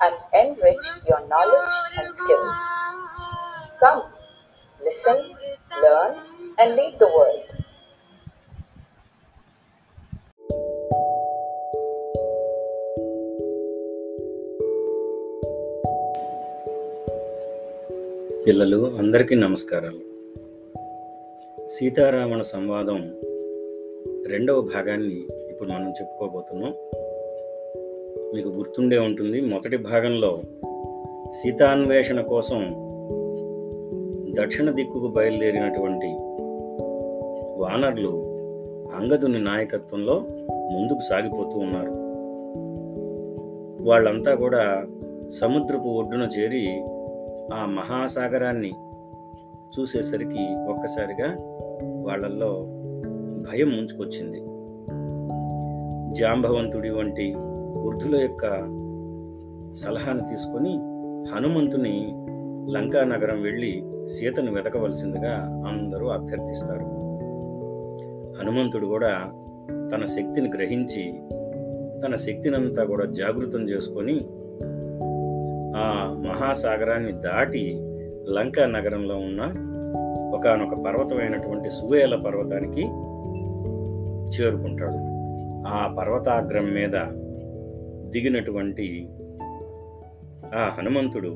and enrich your knowledge and skills. Come, listen, learn, and lead the world. పిల్లలు అందరికీ నమస్కారాలు సీతారామణ సంవాదం రెండవ భాగాన్ని ఇప్పుడు మనం చెప్పుకోబోతున్నాం మీకు గుర్తుండే ఉంటుంది. మొదటి భాగంలో సీతాన్వేషణ కోసం దక్షిణ దిక్కుకు బయలుదేరినటువంటి వానర్లు అంగదుని నాయకత్వంలో ముందుకు సాగిపోతూ ఉన్నారు. వాళ్ళంతా కూడా సముద్రపు ఒడ్డున చేరి ఆ మహాసాగరాన్ని చూసేసరికి ఒక్కసారిగా వాళ్ళల్లో భయం ముంచుకొచ్చింది. జాంబవంతుడి వంటి వృద్ధుల యొక్క సలహాను తీసుకొని హనుమంతుని లంకా నగరం వెళ్ళి సీతను వెతకవలసిందిగా అందరూ అభ్యర్థిస్తారు. హనుమంతుడు కూడా తన శక్తిని గ్రహించి తన శక్తినంతా కూడా జాగృతం చేసుకొని ఆ మహాసాగరాన్ని దాటి లంకా నగరంలో ఉన్న ఒకనొక పర్వతమైనటువంటి సువేల పర్వతానికి చేరుకుంటాడు. ఆ పర్వతాగ్రం మీద దిగినటువంటి ఆ హనుమంతుడు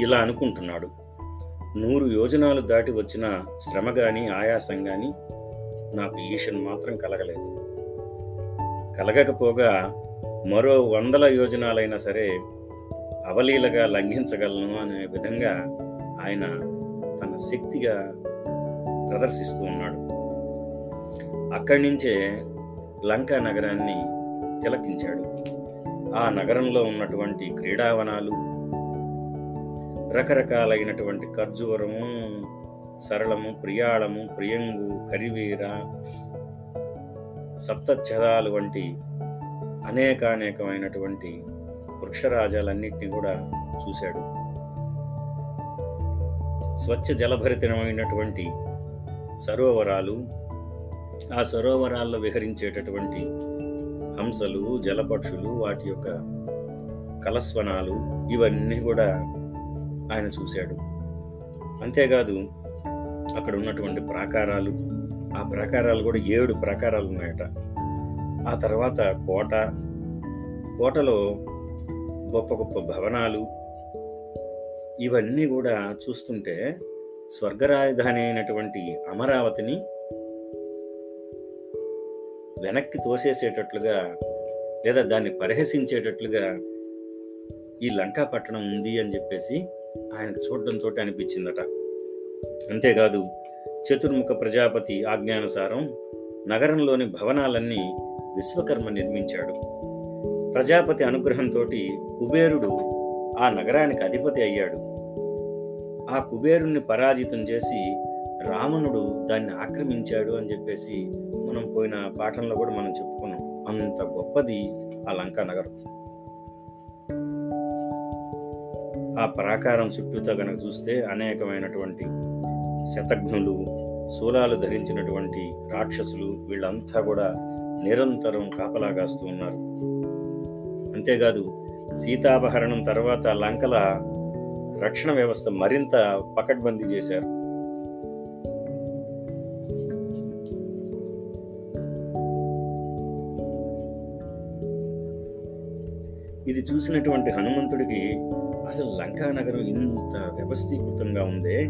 ఇలా అనుకుంటున్నాడు. నూరు యోజనాలు దాటి వచ్చిన శ్రమ గాని ఆయాసం గాని నాకు ఈషన్ మాత్రం కలగలేదు. కలగకపోగా మరో వందల యోజనాలైనా సరే అవలీలగా లంఘించగలను అనే విధంగా ఆయన తన శక్తిగా ప్రదర్శిస్తూ ఉన్నాడు. అక్కడి నుంచే లంకా నగరాన్ని తిలకించాడు. ఆ నగరంలో ఉన్నటువంటి క్రీడావనాలు రకరకాలైనటువంటి ఖర్జూరము సరళము ప్రియాళము ప్రియంగు కరివీర సప్తఛదాలు వంటి అనేకానేకమైనటువంటి వృక్షరాజాలన్నింటినీ కూడా చూశాడు. స్వచ్ఛ జలభరితమైనటువంటి సరోవరాలు ఆ సరోవరాల్లో విహరించేటటువంటి హంసలు జలపక్షులు వాటి యొక్క కలస్వనాలు ఇవన్నీ కూడా ఆయన చూశాడు. అంతేకాదు అక్కడ ఉన్నటువంటి ప్రాకారాలు ఆ ప్రాకారాలు కూడా ఏడు ప్రాకారాలు ఉన్నాయట. ఆ తర్వాత కోట కోటలో గొప్ప గొప్ప భవనాలు ఇవన్నీ కూడా చూస్తుంటే స్వర్గరాజధాని అయినటువంటి అమరావతిని వెనక్కి తోసేసేటట్లుగా లేదా దాన్ని పరిహసించేటట్లుగా ఈ లంకా పట్టణం ఉంది అని చెప్పేసి ఆయనకు చూడడంతో అనిపించిందట. అంతేకాదు చతుర్ముఖ ప్రజాపతి ఆజ్ఞానుసారం నగరంలోని భవనాలన్నీ విశ్వకర్మ నిర్మించాడు. ప్రజాపతి అనుగ్రహంతో కుబేరుడు ఆ నగరానికి అధిపతి అయ్యాడు. ఆ కుబేరుణ్ణి పరాజితం చేసి రావణుడు దాన్ని ఆక్రమించాడు అని చెప్పేసి మనం పోయిన పాఠంలో కూడా మనం చెప్పుకున్నాం. అంత గొప్పది ఆ లంకా నగరం. ఆ ప్రాకారం చుట్టూతో కనుక చూస్తే అనేకమైనటువంటి శతఘ్నులు శూలాలు ధరించినటువంటి రాక్షసులు వీళ్ళంతా కూడా నిరంతరం కాపలాగాస్తూ ఉన్నారు. అంతేకాదు సీతాపహరణం తర్వాత లంకల రక్షణ వ్యవస్థ మరింత పకడ్బందీ చేశారు. చూసినటువంటి హనుమంతుడికి అసలు లంకా నగరం ఇంత వ్యవస్థీకృతంగా ఉందే?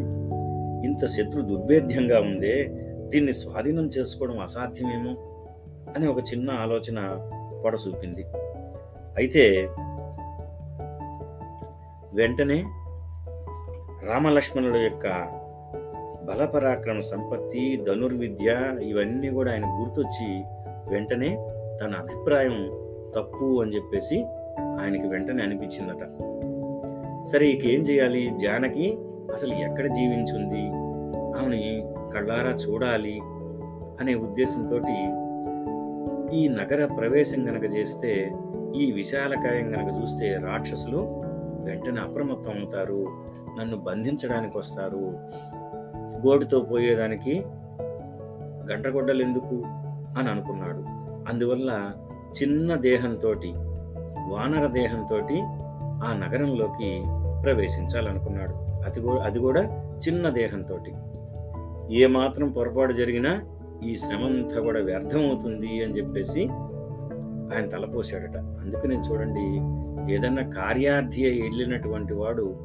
ఇంత శత్రు దుర్భేద్యంగా ఉందే? దీన్ని స్వాధీనం చేసుకోవడం అసాధ్యమేమో? అని ఒక చిన్న ఆలోచన పొడసూపింది. అయితే వెంటనే రామలక్ష్మణుల యొక్క బలపరాక్రమ సంపత్తి ధనుర్విద్య ఇవన్నీ కూడా ఆయన గుర్తొచ్చి వెంటనే తన అభిప్రాయం తప్పు అని చెప్పేసి ఆయనకి వెంటనే అనిపించిందట. సరే ఇక ఏం చేయాలి? జానకి అసలు ఎక్కడ జీవించుంది? ఆమెని కళ్ళారా చూడాలి అనే ఉద్దేశంతో ఈ నగర ప్రవేశం గనక చేస్తే ఈ విశాలకాయం గనక చూస్తే రాక్షసులు వెంటనే అప్రమత్తం అవుతారు నన్ను బంధించడానికి వస్తారు. గోటుతో పోయేదానికి గంటగొడ్డలు ఎందుకు అని అనుకున్నాడు. అందువల్ల చిన్న దేహంతో వానర దేహంతో ఆ నగరంలోకి ప్రవేశించాలనుకున్నాడు. అది కూడా అది కూడా చిన్న దేహంతో ఏమాత్రం పొరపాటు జరిగినా ఈ శ్రమంతా కూడా వ్యర్థమవుతుంది అని చెప్పేసి ఆయన తలపోసాడట అందుకనే చూడండి ఏదన్నా కార్యార్థి అయి వెళ్ళినటువంటి వాడు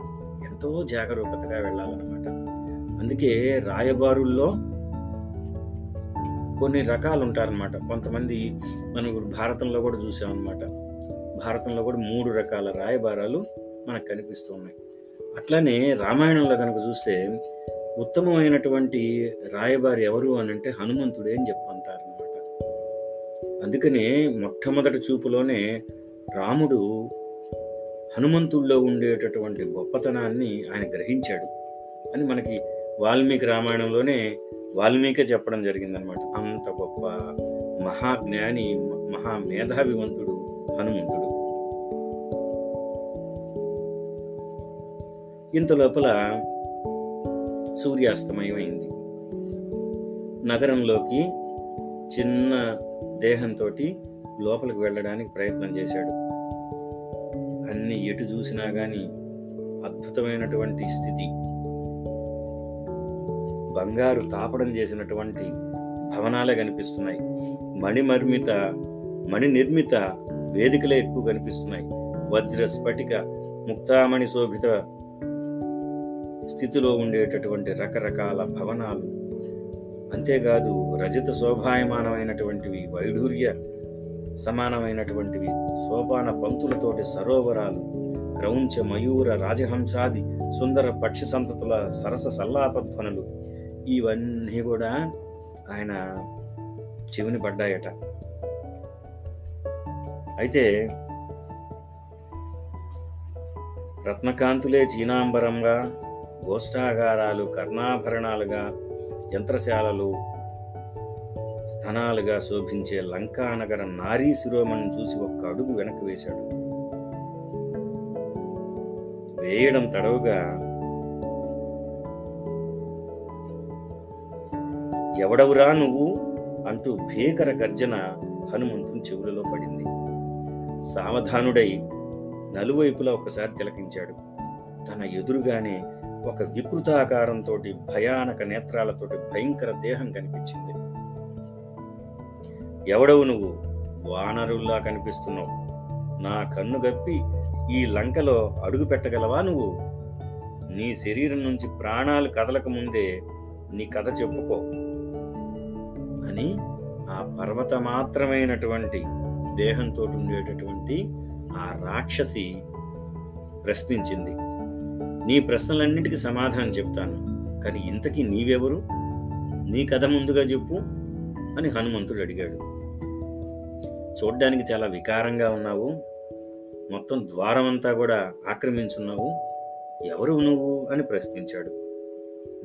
ఎంతో జాగరూకతగా వెళ్ళాలన్నమాట. అందుకే రాయబారుల్లో కొన్ని రకాలు ఉంటారనమాట కొంతమంది మనం ఇప్పుడు భారతంలో కూడా చూసామన్నమాట. భారతంలో కూడా మూడు రకాల రాయబారాలు మనకు కనిపిస్తూ ఉన్నాయి. అట్లనే రామాయణంలో కనుక చూస్తే ఉత్తమమైనటువంటి రాయబారి ఎవరు అని అంటే హనుమంతుడే అని చెప్పంటారు అనమాట అందుకనే మొట్టమొదటి చూపులోనే రాముడు హనుమంతుల్లో ఉండేటటువంటి గొప్పతనాన్ని ఆయన గ్రహించాడు అని మనకి వాల్మీకి రామాయణంలోనే వాల్మీకే చెప్పడం జరిగిందనమాట అంత గొప్ప మహాజ్ఞాని మహా మేధావివంతుడు హనుమంతుడు. ఇంత లోపల సూర్యాస్తమయమైంది. నగరంలోకి చిన్న దేహంతో లోపలికి వెళ్ళడానికి ప్రయత్నం చేశాడు. అన్ని ఎటు చూసినా కానీ అద్భుతమైనటువంటి స్థితి. బంగారు తాపడం చేసినటువంటి భవనాలే కనిపిస్తున్నాయి. మణిమర్మిత మణి నిర్మిత వేదికలే ఎక్కువ కనిపిస్తున్నాయి. వజ్ర స్ఫటిక ముక్తామణి శోభిత స్థితిలో ఉండేటటువంటి రకరకాల భవనాలు. అంతేకాదు రజత శోభాయమానమైనటువంటివి వైఢూర్య సమానమైనటువంటివి సోపాన పంక్తులతోటి సరోవరాలు క్రౌంచ మయూర రాజహంసాది సుందర పక్షి సంతతుల సరస సల్లాపధ్వనులు ఇవన్నీ కూడా ఆయన చెవిని పడ్డాయట. అయితే రత్నకాంతులే చీనాంబరంగా గోష్ఠాగారాలు కర్ణాభరణాలుగా యంత్రశాలలు స్థనాలుగా శోభించే లంకానగర నారీ శిరోమణిని చూసి ఒక్క అడుగు వెనక్కి వేశాడు. వేయడం తడవుగా ఎవడవురా నువ్వు? అంటూ భీకర గర్జన హనుమంతుని చెవులలో పడింది. సావధానుడై నలువైపులా ఒకసారి తిలకించాడు. తన ఎదురుగానే ఒక వికృతాకారంతో భయానక నేత్రాలతోటి భయంకర దేహం కనిపించింది. ఎవడవు నువ్వు? వానరుల్లా కనిపిస్తున్నావు. నా కన్ను గప్పి ఈ లంకలో అడుగు పెట్టగలవా నువ్వు? నీ శరీరం నుంచి ప్రాణాలు కదలక ముందే నీ కథ చెప్పుకో. అని ఆ పర్వత మాత్రమైనటువంటి దేహంతో ఉండేటటువంటి ఆ రాక్షసి ప్రశ్నించింది. నీ ప్రశ్నలన్నిటికీ సమాధానం చెప్తాను కానీ ఇంతకీ నీవెవరు? నీ కథ ముందుగా చెప్పు అని హనుమంతుడు అడిగాడు. చూడ్డానికి చాలా వికారంగా ఉన్నావు మొత్తం ద్వారం అంతా కూడా ఆక్రమించున్నావు ఎవరు నువ్వు అని ప్రశ్నించాడు.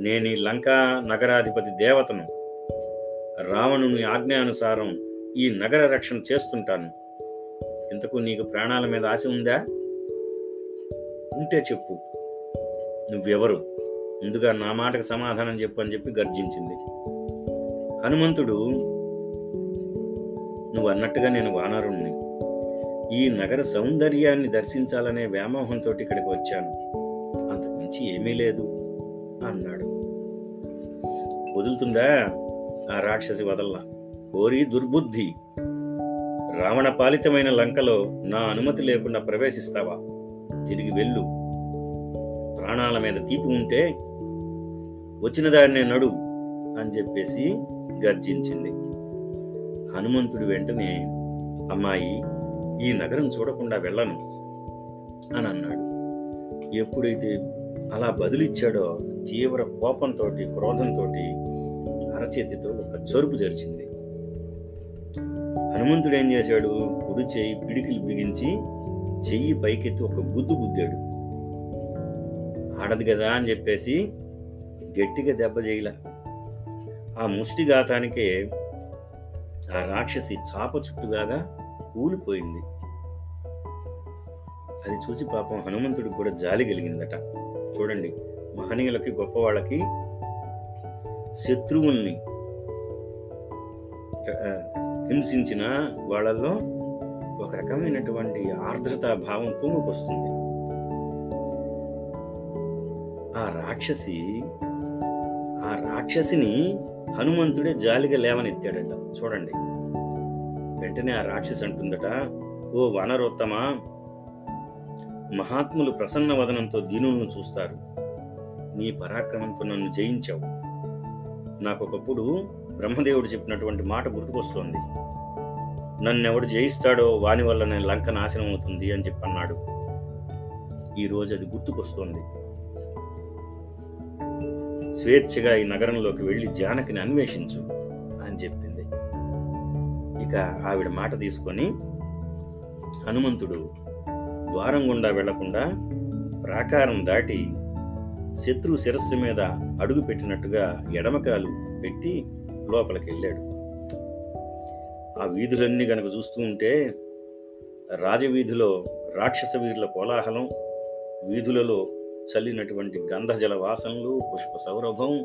నేను ఈ లంకా నగరాధిపతి దేవతను రావణుని ఆజ్ఞానుసారం ఈ నగర రక్షణ చేస్తుంటాను. ఇంతకు నీకు ప్రాణాల మీద ఆశ ఉందా? ఉంటే చెప్పు. నువ్వెవరు? ముందుగా నా మాటకు సమాధానం చెప్పు అని చెప్పి గర్జించింది. హనుమంతుడు నువ్వు అన్నట్టుగా నేను వానరుణ్ణి. ఈ నగర సౌందర్యాన్ని దర్శించాలనే వ్యామోహంతో ఇక్కడికి వచ్చాను. అంతకుమించి ఏమీ లేదు అన్నాడు. వదులుతుందా? ఆ రాక్షసి వదల్లా. కోరి దుర్బుద్ధి. రావణ పాలితమైన లంకలో నా అనుమతి లేకుండా ప్రవేశిస్తావా? తిరిగి వెళ్ళు. ప్రాణాల మీద తీపి ఉంటే వచ్చిన దారినే నడు అని చెప్పేసి గర్జించింది. హనుమంతుడు వెంటనే అమ్మాయి ఈ నగరం చూడకుండా వెళ్ళను అని అన్నాడు. ఎప్పుడైతే అలా బదులిచ్చాడో తీవ్ర కోపంతో క్రోధంతో అరచేతితో ఒక చరుపు జరిచింది. హనుమంతుడు ఏం చేశాడు? కుడి చేయి పిడికిలు బిగించి చెయ్యి పైకెత్తి ఒక గుద్దు గుద్దాడు. ఆడదు కదా అని చెప్పేసి గట్టిగా దెబ్బ చేయలే ఆ ముష్టిఘాతానికే ఆ రాక్షసి చాప చుట్టుగాగా కూలిపోయింది. అది చూసి పాపం హనుమంతుడికి కూడా జాలి కలిగిందట. చూడండి మహనీయులకి గొప్పవాళ్ళకి శత్రువుల్ని హింసించిన వాళ్ళల్లో ఒక రకమైనటువంటి ఆర్ద్రతా భావం పొంగుకొస్తుంది. ఆ రాక్షసి ఆ రాక్షసిని హనుమంతుడే జాలిగా లేవనెత్తాడట. చూడండి. వెంటనే ఆ రాక్షసి అంటుందట ఓ వనరోత్తమ మహాత్ములు ప్రసన్న వదనంతో దీనులను చూస్తారు. నీ పరాక్రమంతో నన్ను జయించావు. నాకు ఒకప్పుడు బ్రహ్మదేవుడు చెప్పినటువంటి మాట గుర్తుకొస్తోంది. నన్నెవడు జయిస్తాడో వాని వల్ల నేను లంక నాశనం అవుతుంది అని చెప్పి అన్నాడు ఈ రోజు అది గుర్తుకొస్తోంది. స్వేచ్ఛగా ఈ నగరంలోకి వెళ్ళి జానకిని అన్వేషించు అని చెప్పింది. ఇక ఆవిడ మాట తీసుకొని హనుమంతుడు ద్వారం గుండా వెళ్ళకుండా ప్రాకారం దాటి శత్రు శిరస్సు మీద అడుగు పెట్టినట్టుగా ఎడమకాలు పెట్టి లోపలికి వెళ్ళాడు ఆ వీధులన్నీ గనక చూస్తూ ఉంటే రాజవీధిలో రాక్షస వీరుల కోలాహలం వీధులలో చల్లినటువంటి గంధజల వాసనలు పుష్ప సౌరభం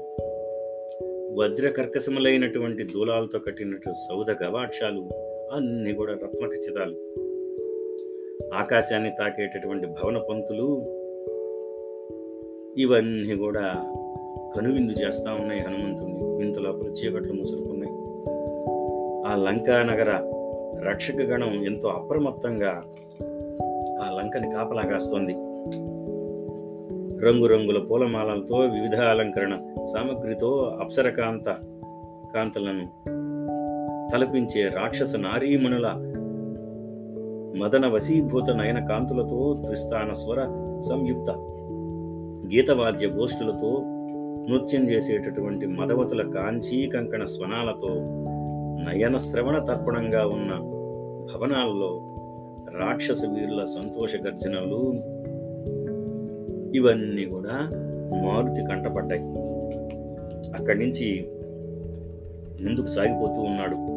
వజ్రకర్కశములైనటువంటి దూలాలతో కట్టినట్టు సౌధ గవాక్షాలు అన్నీ కూడా రత్నఖచ్చితాలు. ఆకాశాన్ని తాకేటటువంటి భవన పంతులు ఇవన్నీ కూడా కనువిందు చేస్తా ఉన్నాయి హనుమంతుని వింతల ప్రత్యేకట్లు ముసురుకున్నాయి ఆ లంకా నగర రక్షక గణం ఎంతో అప్రమత్తంగా ఆ లంకని కాపలా కాస్తోంది. రంగురంగుల పూలమాలలతో వివిధ అలంకరణ సామగ్రితో అప్సరకాంత కాంతలను తలపించే రాక్షస నారీమణుల మదన వశీభూత నయన కాంతులతో త్రిస్థాన స్వర సంయుక్త గీతవాద్య గోష్ఠులతో నృత్యం చేసేటటువంటి మదవతుల కాంచీ కంకణ స్వనాలతో నయన శ్రవణ తర్పణంగా ఉన్న భవనాల్లో రాక్షస వీరుల సంతోష గర్జనలు ఇవన్నీ కూడా మారుతి కంటపడ్డాయి. అక్కడి నుంచి ముందుకు సాగిపోతూ ఉన్నాడు.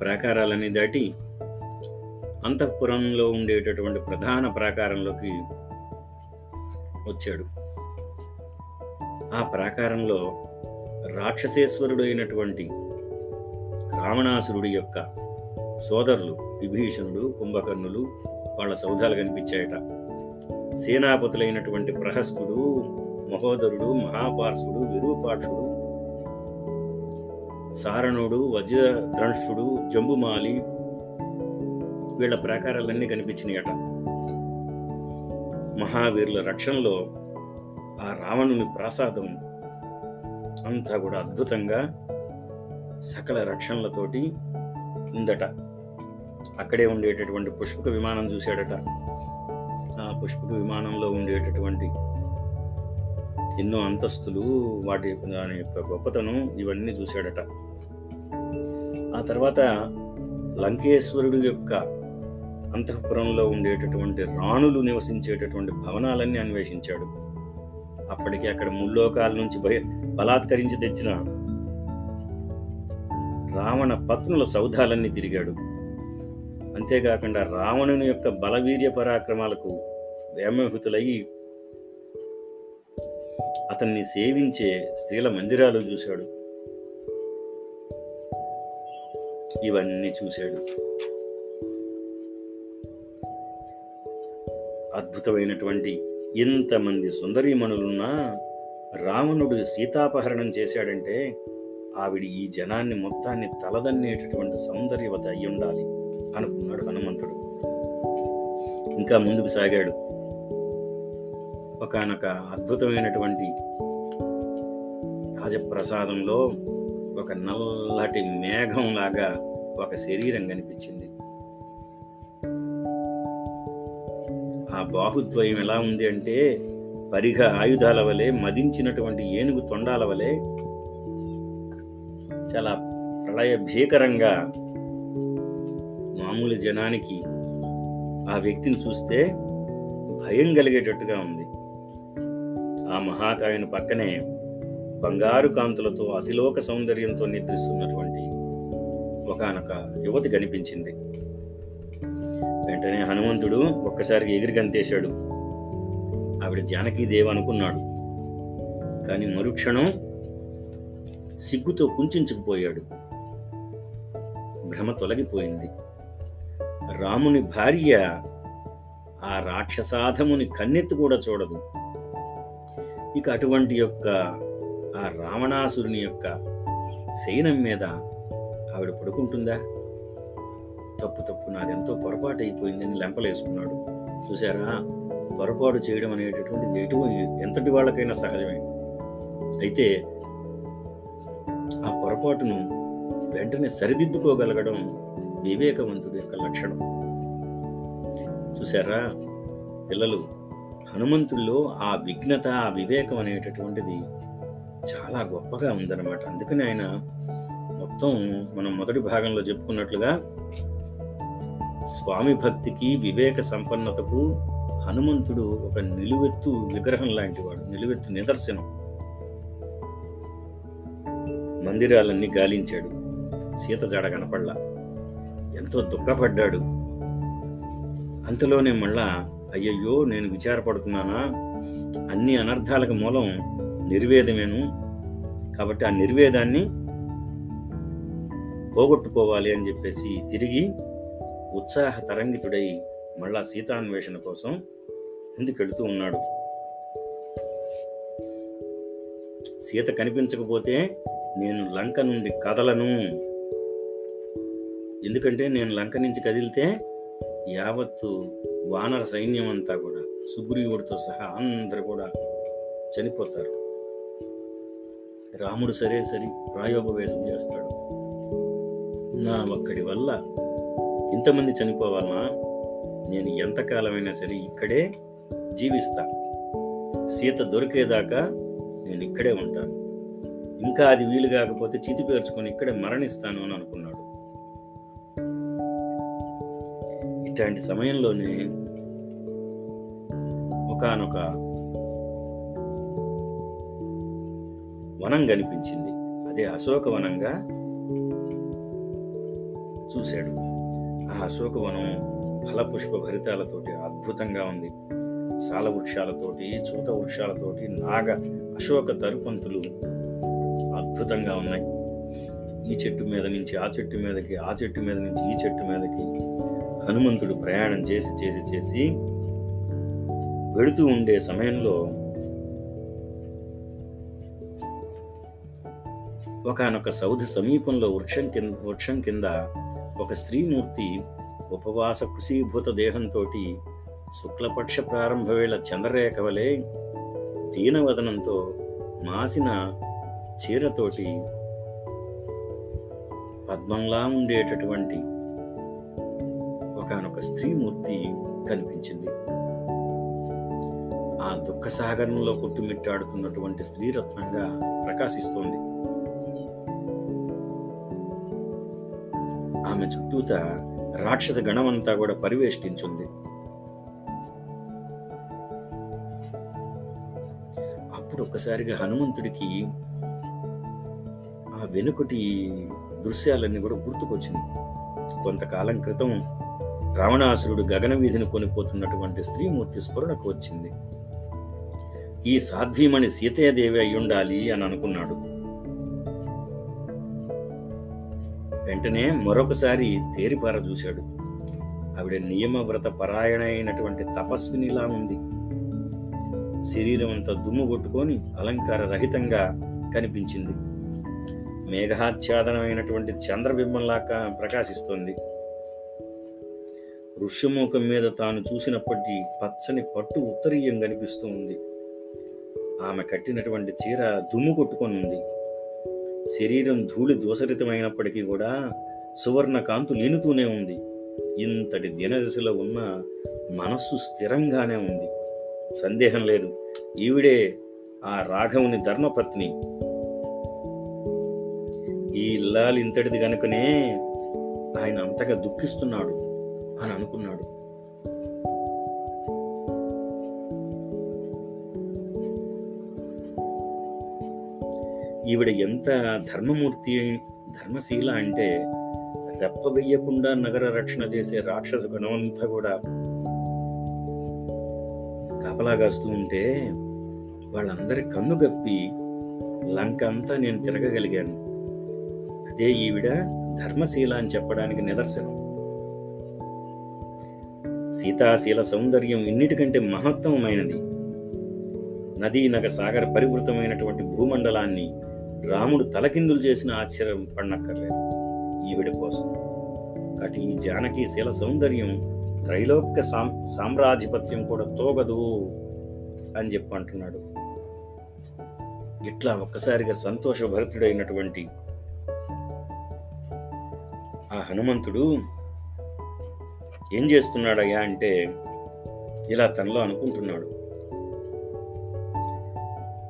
ప్రాకారాలన్నీ దాటి అంతఃపురంలో ఉండేటటువంటి ప్రధాన ప్రాకారంలోకి వచ్చాడు. ఆ ప్రాకారంలో రాక్షసేశ్వరుడు అయినటువంటి రావణాసురుడి యొక్క సోదరులు విభీషణుడు కుంభకర్ణులు వాళ్ళ సౌధాలు కనిపించాయట. సేనాపతులైనటువంటి ప్రహస్తుడు మహోదరుడు మహాపార్శ్వుడు విరూపాక్షుడు సారణుడు వజ్రద్రంశుడు జంబుమాలి వీళ్ళ ప్రాకారాలన్నీ కనిపించినాయట. మహావీరుల రక్షణలో ఆ రావణుని ప్రాసాదం అంతా కూడా అద్భుతంగా సకల రక్షణలతోటి ఉందట. అక్కడే ఉండేటటువంటి పుష్పక విమానం చూశాడట. ఆ పుష్పక విమానంలో ఉండేటటువంటి ఎన్నో అంతస్తులు వాటి దాని యొక్క గొప్పతనం ఇవన్నీ చూశాడట. ఆ తర్వాత లంకేశ్వరుడు యొక్క అంతఃపురంలో ఉండేటటువంటి రాణులు నివసించేటటువంటి భవనాలన్నీ అన్వేషించాడు. అప్పటికి అక్కడ ముల్లోకాల నుంచి భయ బలాత్కరించి తెచ్చిన రావణ పత్నుల సౌధాలన్నీ తిరిగాడు. అంతేకాకుండా రావణుని యొక్క బలవీర్య పరాక్రమాలకు వ్యామోహితులయ్యి అతన్ని సేవించే స్త్రీల మందిరాలు చూశాడు. ఇవన్నీ చూశాడు. అద్భుతమైనటువంటి ఇంతమంది సుందరీమణులున్నా రావణుడు సీతాపహరణం చేశాడంటే ఆవిడ ఈ జనాన్ని మొత్తాన్ని తలదన్నేటటువంటి సౌందర్యవత అయి ఉండాలి అనుకున్నాడు హనుమంతుడు. ఇంకా ముందుకు సాగాడు. ఒకనొక అద్భుతమైనటువంటి రాజప్రసాదంలో ఒక నల్లటి మేఘం లాగా ఒక శరీరం కనిపించింది. ఆ బాహుద్వయం ఎలా ఉంది అంటే పరిఘ ఆయుధాల వలె మదించినటువంటి ఏనుగు తొండాల వలె చాలా ప్రళయ భీకరంగా మామూలు జనానికి ఆ వ్యక్తిని చూస్తే భయం కలిగేటట్టుగా ఉంది. ఆ మహాకాయుని పక్కనే బంగారు కాంతులతో అతిలోక సౌందర్యంతో నిద్రిస్తున్నటువంటి ఒకనొక యువతి కనిపించింది. వెంటనే హనుమంతుడు ఒక్కసారి ఎగిరి గంతేశాడు. ఆవిడ జానకీదేవి అనుకున్నాడు. కానీ మరుక్షణం సిగ్గుతో కుంచుకుపోయాడు. భ్రమ తొలగిపోయింది. రాముని భార్య ఆ రాక్షసాధముని కన్నెత్తి కూడా చూడదు. ఇక అటువంటి యొక్క ఆ రావణాసురుని యొక్క శయనం మీద ఆవిడ పడుకుంటుందా? తప్పు తప్పు. నాదెంతో పొరపాటు అయిపోయిందని లెంపలేసుకున్నాడు. చూసారా పొరపాటు చేయడం అనేటటువంటిది ఎటు ఎంతటి వాళ్ళకైనా సహజమే. అయితే ఆ పొరపాటును వెంటనే సరిదిద్దుకోగలగడం వివేకవంతుడి యొక్క లక్షణం. చూసారా పిల్లలు హనుమంతుల్లో ఆ విఘ్నత ఆ వివేకం అనేటటువంటిది చాలా గొప్పగా ఉందన్నమాట. అందుకని ఆయన మొత్తం మనం మొదటి భాగంలో చెప్పుకున్నట్లుగా స్వామి భక్తికి వివేక సంపన్నతకు హనుమంతుడు ఒక నిలువెత్తు విగ్రహం లాంటివాడు నిలువెత్తు నిదర్శనం. మందిరాలన్నీ గాలించాడు. సీత జాడ కనపడ్లా. ఎంతో దుఃఖపడ్డాడు. అంతలోనే మళ్ళా అయ్యయ్యో నేను విచారపడుతున్నానా? అన్ని అనర్థాలకు మూలం నిర్వేదమేను. కాబట్టి ఆ నిర్వేదాన్ని పోగొట్టుకోవాలి అని చెప్పేసి తిరిగి ఉత్సాహ తరంగితుడై మళ్ళా సీతాన్వేషణ కోసం ముందుకెడుతూ ఉన్నాడు. సీత కనిపించకపోతే నేను లంక నుండి కదలను. ఎందుకంటే నేను లంక నుంచి కదిలితే యావత్తు వానర సైన్యం అంతా కూడా సుగ్రీవుడితో సహా అందరు కూడా చనిపోతారు. రాముడు సరే సరి ప్రాయోపవేశం చేస్తాడు. నా ఒక్కడి వల్ల ఇంతమంది చనిపోవాలనా? నేను ఎంతకాలమైనా సరే ఇక్కడే జీవిస్తా. సీత దొరికేదాకా నేను ఇక్కడే ఉంటాను. ఇంకా అది వీలు కాకపోతే చితి పేర్చుకొని ఇక్కడే మరణిస్తాను అని అనుకున్నాను ఇట్లాంటి సమయంలోనే ఒకానొక వనం కనిపించింది. అదే అశోక వనంగా చూశాడు. ఆ అశోకవనం ఫలపుష్ప భరితాలతోటి అద్భుతంగా ఉంది. సాల వృక్షాలతోటి చూత వృక్షాలతోటి నాగ అశోక తరుపంతులు అద్భుతంగా ఉన్నాయి. ఈ చెట్టు మీద నుంచి ఆ చెట్టు మీదకి ఆ చెట్టు మీద నుంచి ఈ చెట్టు మీదకి హనుమంతుడు ప్రయాణం చేసి చేసి చేసి వెడుతూ ఉండే సమయంలో ఒకనొక సౌధి సమీపంలో వృక్షం కింద వృక్షం కింద ఒక స్త్రీమూర్తి ఉపవాస కుశీభూత దేహంతో శుక్లపక్ష ప్రారంభ వేళ చంద్రరేఖ వలె దీనవదనంతో మాసిన చీరతోటి పద్మంలా ఉండేటటువంటి ఒకనొక స్త్రీమూర్తి కనిపించింది. ఆ దుఃఖ సాగరంలో కొట్టుమిట్టాడుతున్నటువంటి స్త్రీరత్నంగా ప్రకాశిస్తోంది. ఆమె చుట్టూత రాక్షస గణమంతా కూడా పరివేష్టించుంది. అప్పుడు ఒక్కసారిగా హనుమంతుడికి ఆ వెనుకటి దృశ్యాలన్నీ కూడా గుర్తుకొచ్చినాయి. కొంతకాలం క్రితం రావణాసురుడు గగన వీధిని కొనిపోతున్నటువంటి స్త్రీమూర్తి స్ఫురణకు వచ్చింది. ఈ సాధ్వీమణి సీతాదేవి అయి ఉండాలి అని అనుకున్నాడు. వెంటనే మరొకసారి తేరిపార చూశాడు. ఆవిడ నియమవ్రత పరాయణ అయినటువంటి తపస్వినిలా ఉంది. శరీరం అంతా దుమ్ము కొట్టుకొని అలంకార రహితంగా కనిపించింది. మేఘాచ్ఛాదనమైనటువంటి చంద్రబింబంలా కా- ప్రకాశిస్తోంది. ఋష్యముఖం మీద తాను చూసినప్పటికీ పచ్చని పట్టు ఉత్తరీయం కనిపిస్తూ ఉంది. ఆమె కట్టినటువంటి చీర దుమ్ము కొట్టుకొని ఉంది. శరీరం ధూళి దోసరితమైనప్పటికీ కూడా సువర్ణ కాంతు లేనుతూనే ఉంది. ఇంతటి దినదశలో ఉన్న మనస్సు స్థిరంగానే ఉంది. సందేహం లేదు. ఈవిడే ఆ రాఘవుని ధర్మపత్ని. ఈ ఇల్లాలు ఇంతటిది గనుకనే ఆయన అంతగా దుఃఖిస్తున్నాడు. అని అనుకున్నాడు. ఈవిడ ఎంత ధర్మమూర్తి ధర్మశీల అంటే రెప్పవెయ్యకుండా నగర రక్షణ చేసే రాక్షస గుణమంతా కూడా కాపలాగాస్తూ ఉంటే వాళ్ళందరి కన్ను గప్పి లంక అంతా నేను తిరగగలిగాను. అదే ఈవిడ ధర్మశీల అని చెప్పడానికి నిదర్శనం. సీతాశీల సౌందర్యం ఇన్నిటికంటే మహత్తమమైనది నదీ నగ సాగర పరివృతమైనటువంటి భూమండలాన్ని రాముడు తలకిందులు చేసిన ఆశ్చర్యం పడనక్కర్లేదు. ఈవిడ కోసం. కాబట్టి ఈ జానకి శీల సౌందర్యం త్రైలోక్య సాం సామ్రాధిపత్యం కూడా తోగదు అని చెప్పి అంటున్నాడు. ఇట్లా ఒక్కసారిగా సంతోషభరితుడైనటువంటి ఆ హనుమంతుడు ఏం చేస్తున్నాడయ్యా అంటే ఇలా తనలో అనుకుంటున్నాడు.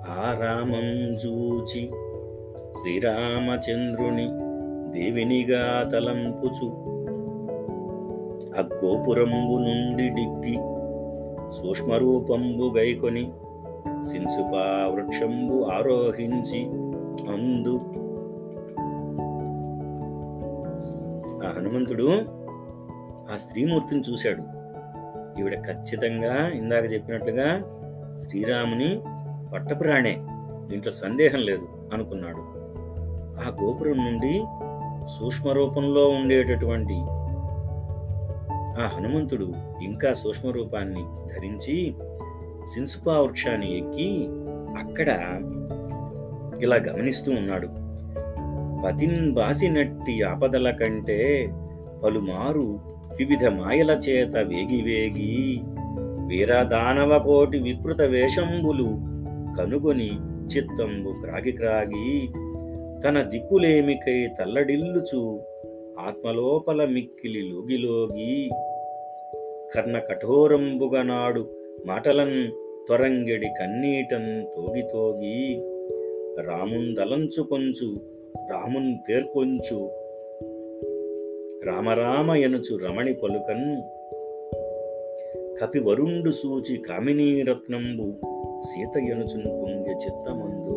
ఆరామం చూచి శ్రీరామచంద్రుని దేవినిగా తలంపుచు ఆ గోపురంబు నుండి డిగ్గి సూక్ష్మరూపంబు గైకొని సిన్సుపా వృక్షంబు ఆరోహించి అందు. ఆ హనుమంతుడు ఆ స్త్రీమూర్తిని చూశాడు. ఈవిడ ఖచ్చితంగా ఇందాక చెప్పినట్లుగా శ్రీరాముని పట్టపురాణే దీంట్లో సందేహం లేదు అనుకున్నాడు. ఆ గోపురం నుండి సూక్ష్మ రూపంలో ఉండేటటువంటి ఆ హనుమంతుడు ఇంకా సూక్ష్మ రూపాన్ని ధరించి సిన్సుపా వృక్షాన్ని ఎక్కి అక్కడ ఇలా గమనిస్తూ ఉన్నాడు. పతిన్ బాసినట్టి ఆపదల కంటే పలుమారు వివిధ మాయల చేత వేగి వేగి వీరదానవ కోటి వికృత వేషంబులు కనుగొని చిత్తంబు క్రాగి క్రాగి తన దిక్కులేమికై తల్లడిల్లుచు ఆత్మలోపల మిక్కిలి లోగిలోగి కర్ణ కఠోరంబుగా నాడు మాటలన్ త్వరంగెడి కన్నీటన్ తోగి తోగి రామున్ దలంచు కొంచు రామున్ పేర్కొంచు రామరామ ఎనుచు రమణి పలుకన్ కపి వరుండు సూచి కామినీరత్నంబు సీత ఎనుచును పొంగి చిత్తమందు.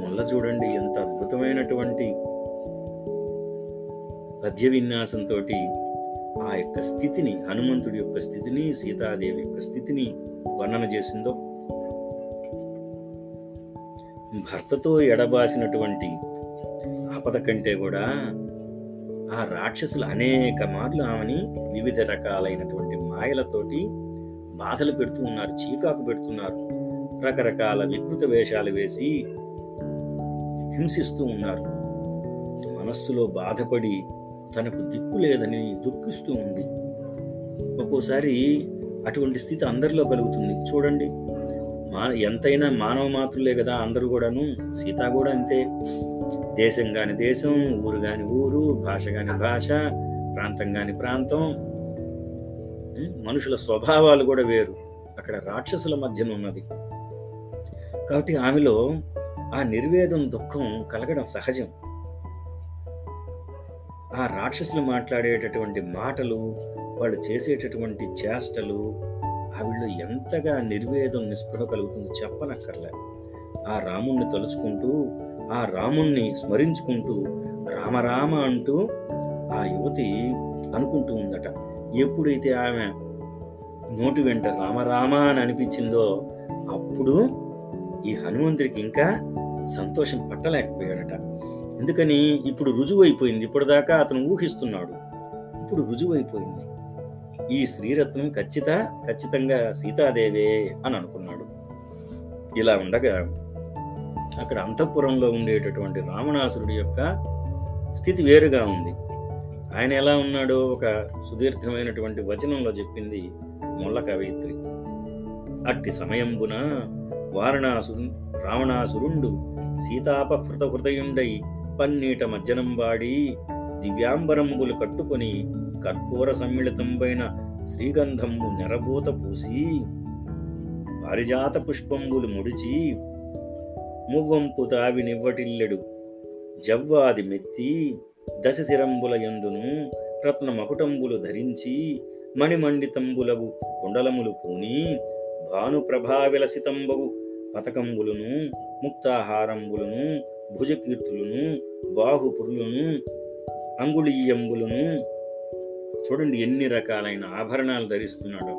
మొల్ల చూడండి ఎంత అద్భుతమైనటువంటి పద్య విన్యాసంతో ఆ యొక్క స్థితిని హనుమంతుడి యొక్క స్థితిని సీతాదేవి యొక్క స్థితిని వర్ణన చేసిందో. భర్తతో ఎడబాసినటువంటి ఆపద కంటే కూడా ఆ రాక్షసులు అనేక మార్లు ఆమెని వివిధ రకాలైనటువంటి మాయలతోటి బాధలు పెడుతూ ఉన్నారు చీకాకు పెడుతున్నారు. రకరకాల వికృత వేషాలు వేసి హింసిస్తూ ఉన్నారు. మనస్సులో బాధపడి తనకు దిక్కు లేదని దుఃఖిస్తూ ఉంది. ఒక్కోసారి అటువంటి స్థితి అందరిలో కలుగుతుంది. చూడండి మా ఎంతైనా మానవ మాతృలే కదా అందరూ కూడాను సీత కూడా అంతే. దేశం కాని దేశం ఊరు కాని ఊరు భాష కాని భాష ప్రాంతం కాని ప్రాంతం. మనుషుల స్వభావాలు కూడా వేరు. అక్కడ రాక్షసుల మధ్యన ఉన్నది. కాబట్టి ఆమెలో ఆ నిర్వేదం దుఃఖం కలగడం సహజం. ఆ రాక్షసులు మాట్లాడేటటువంటి మాటలు వాళ్ళు చేసేటటువంటి చేష్టలు ఆవిడలో ఎంతగా నిర్వేదం నిస్పృహ కలుగుతుందో చెప్పనక్కర్లే. ఆ రాముణ్ణి తలుచుకుంటూ ఆ రాముణ్ణి స్మరించుకుంటూ రామరామ అంటూ ఆ యువతి అనుకుంటూ ఉందట. ఎప్పుడైతే ఆమె నోటి వెంట రామరామ అని అనిపించిందో అప్పుడు ఈ హనుమంతుడికి ఇంకా సంతోషం పట్టలేకపోయాడట. ఎందుకని? ఇప్పుడు రుజువైపోయింది. ఇప్పటిదాకా అతను ఊహిస్తున్నాడు. ఇప్పుడు రుజువైపోయింది. ఈ శ్రీరత్నం ఖచ్చిత ఖచ్చితంగా సీతాదేవే అని అనుకున్నాడు. ఇలా ఉండగా అక్కడ అంతఃపురంలో ఉండేటటువంటి రావణాసురుడి యొక్క స్థితి వేరుగా ఉంది. ఆయన ఎలా ఉన్నాడో ఒక సుదీర్ఘమైనటువంటి వచనంలో చెప్పింది మొల్ల కవయిత్రి. అట్టి సమయంబున వారణాసు రావణాసురుండు సీతాపహృత హృదయుండై పన్నీట మజ్జనం వాడి దివ్యాంబరంబులు కట్టుకొని కర్పూర సమ్మిళితంపైన శ్రీగంధంబు నెరబూత పూసి పారిజాత పుష్పంబులు ముడిచి మువ్వంపు తావి నివ్వటిల్లెడు జవ్వాది మెత్తి దశశిరంబుల యందును రత్న మకుటంబులు ధరించి మణిమండితంబులగు కుండలములు పూని భాను పతకంబులును పతకంబులను ముక్తాహారంబులను భుజకీర్తులను బాహుపురులను అంగుళీయంబులను చూడండి ఎన్ని రకాలైన ఆభరణాలు ధరిస్తున్నాడు.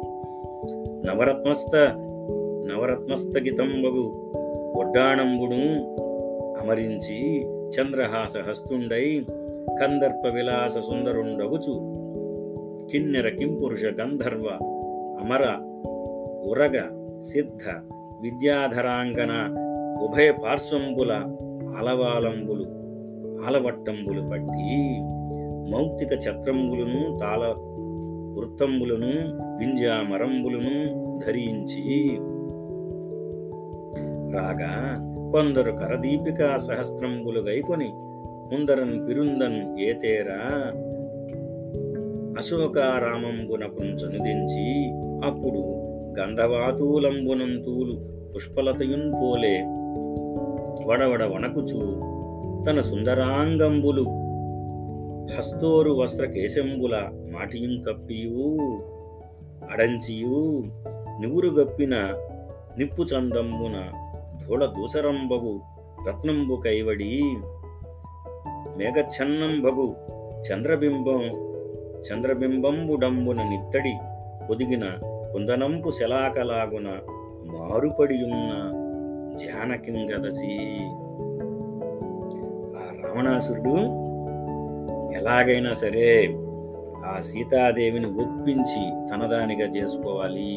నవరత్నస్థ నవరత్నస్థగితంబగు ఒడ్డాణంబును అమరించి చంద్రహాస హస్తుండై కందర్ప విలాస సుందరుండగుచు. కిన్నెర కింపురుష గంధర్వ అమర ఉరగ సిద్ధ విద్యాధరాంగన ఉభయ పార్శ్వంబుల ఆలవాలంబులు ఆలవట్టంబులు పట్టి మౌక్తిక ఛత్రంబులను తాళ వృత్తంబులను వింజామరంబులను ధరించి రాగా కొందరు కరదీపికా సహస్రంబులు గైకొని ముందరన్ పిరుందన్ ఏతేరా? అశోకారామంబునకు చనుదించి అప్పుడు గంధవాతూలంబునంతూలు పుష్పలతయున్ పోలే. వడవడ వణకుచు తన సుందరాంగంబులు హస్తోరు వస్త్ర కేశంబుల మాటియం కప్పియు అడంచియు నివురుగప్పిన నిప్పు చందంబున ధూళ దూసరంబగు రత్నంబు కైవడి మేఘఛన్నంబగు చంద్రబింబం చంద్రబింబంబుడంబున నిత్తడి పొదిగిన కుందనంపు శలాకలాగున మారుపడియున్న జానకింగదసి ఆ రావణాసురుడు ఎలాగైనా సరే ఆ సీతాదేవిని ఒప్పించి తనదానిగా చేసుకోవాలి.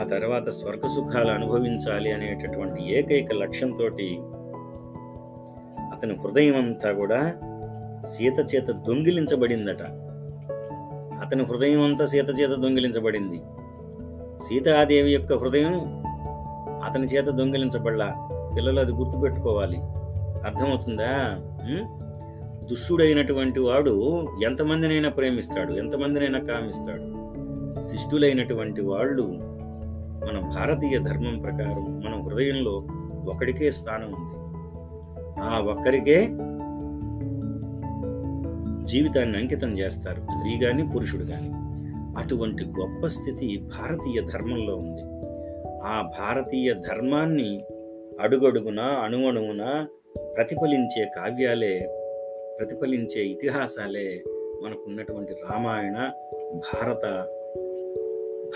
ఆ తర్వాత స్వర్గ సుఖాలు అనుభవించాలి అనేటటువంటి ఏకైక లక్ష్యంతో అతని హృదయం అంతా కూడా సీత చేత దొంగిలించబడిందట. అతని హృదయం అంతా సీత చేత దొంగిలించబడింది. సీతాదేవి యొక్క హృదయం అతని చేత దొంగిలించబడలా. పిల్లలు అది గుర్తుపెట్టుకోవాలి. అర్థమవుతుందా? దుష్టుడైనటువంటి వాడు ఎంతమందినైనా ప్రేమిస్తాడు ఎంతమందినైనా కామిస్తాడు. శిష్టులైనటువంటి వాళ్ళు మన భారతీయ ధర్మం ప్రకారం మన హృదయంలో ఒకడికే స్థానం ఉంది. ఆ ఒక్కరికే జీవితాన్ని అంకితం చేస్తారు స్త్రీ కానీ పురుషుడు కానీ అటువంటి గొప్ప స్థితి భారతీయ ధర్మంలో ఉంది. ఆ భారతీయ ధర్మాన్ని అడుగడుగున అణువణువున ప్రతిఫలించే కావ్యాలే ప్రతిఫలించే ఇతిహాసాలే మనకున్నటువంటి రామాయణ భారత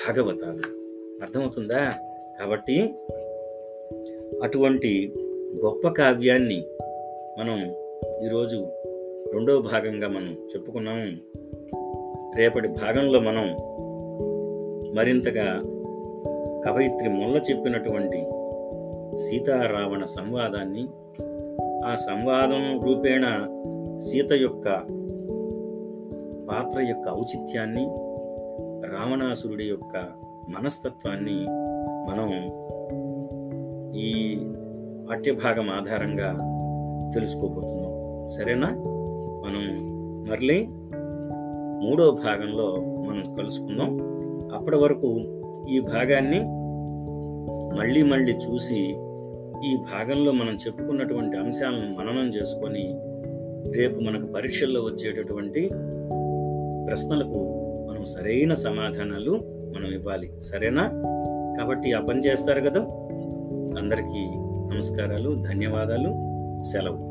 భాగవతాలు. అర్థమవుతుందా? కాబట్టి అటువంటి గొప్ప కావ్యాన్ని మనం ఈరోజు రెండో భాగంగా మనం చెప్పుకున్నాం రేపటి భాగంలో మనం మరింతగా కవయిత్రి మొల్ల చెప్పినటువంటి సీతారావణ సంవాదాన్ని ఆ సంవాదం రూపేణ సీత యొక్క పాత్ర యొక్క ఔచిత్యాన్ని రావణాసురుడి యొక్క మనస్తత్వాన్ని మనం ఈ పాఠ్యభాగం ఆధారంగా తెలుసుకోబోతున్నాం. సరేనా? మనం మళ్ళీ మూడో భాగంలో మనం కలుసుకుందాం. అప్పటి వరకు ఈ భాగాన్ని మళ్ళీ మళ్ళీ చూసి ఈ భాగంలో మనం చెప్పుకున్నటువంటి అంశాలను మననం చేసుకొని రేపు మనకు పరీక్షల్లో వచ్చేటటువంటి ప్రశ్నలకు మనం సరైన సమాధానాలు మనం ఇవ్వాలి. సరేనా? కాబట్టి ఆ పని చేస్తారు కదా? అందరికీ నమస్కారాలు ధన్యవాదాలు సెలవు.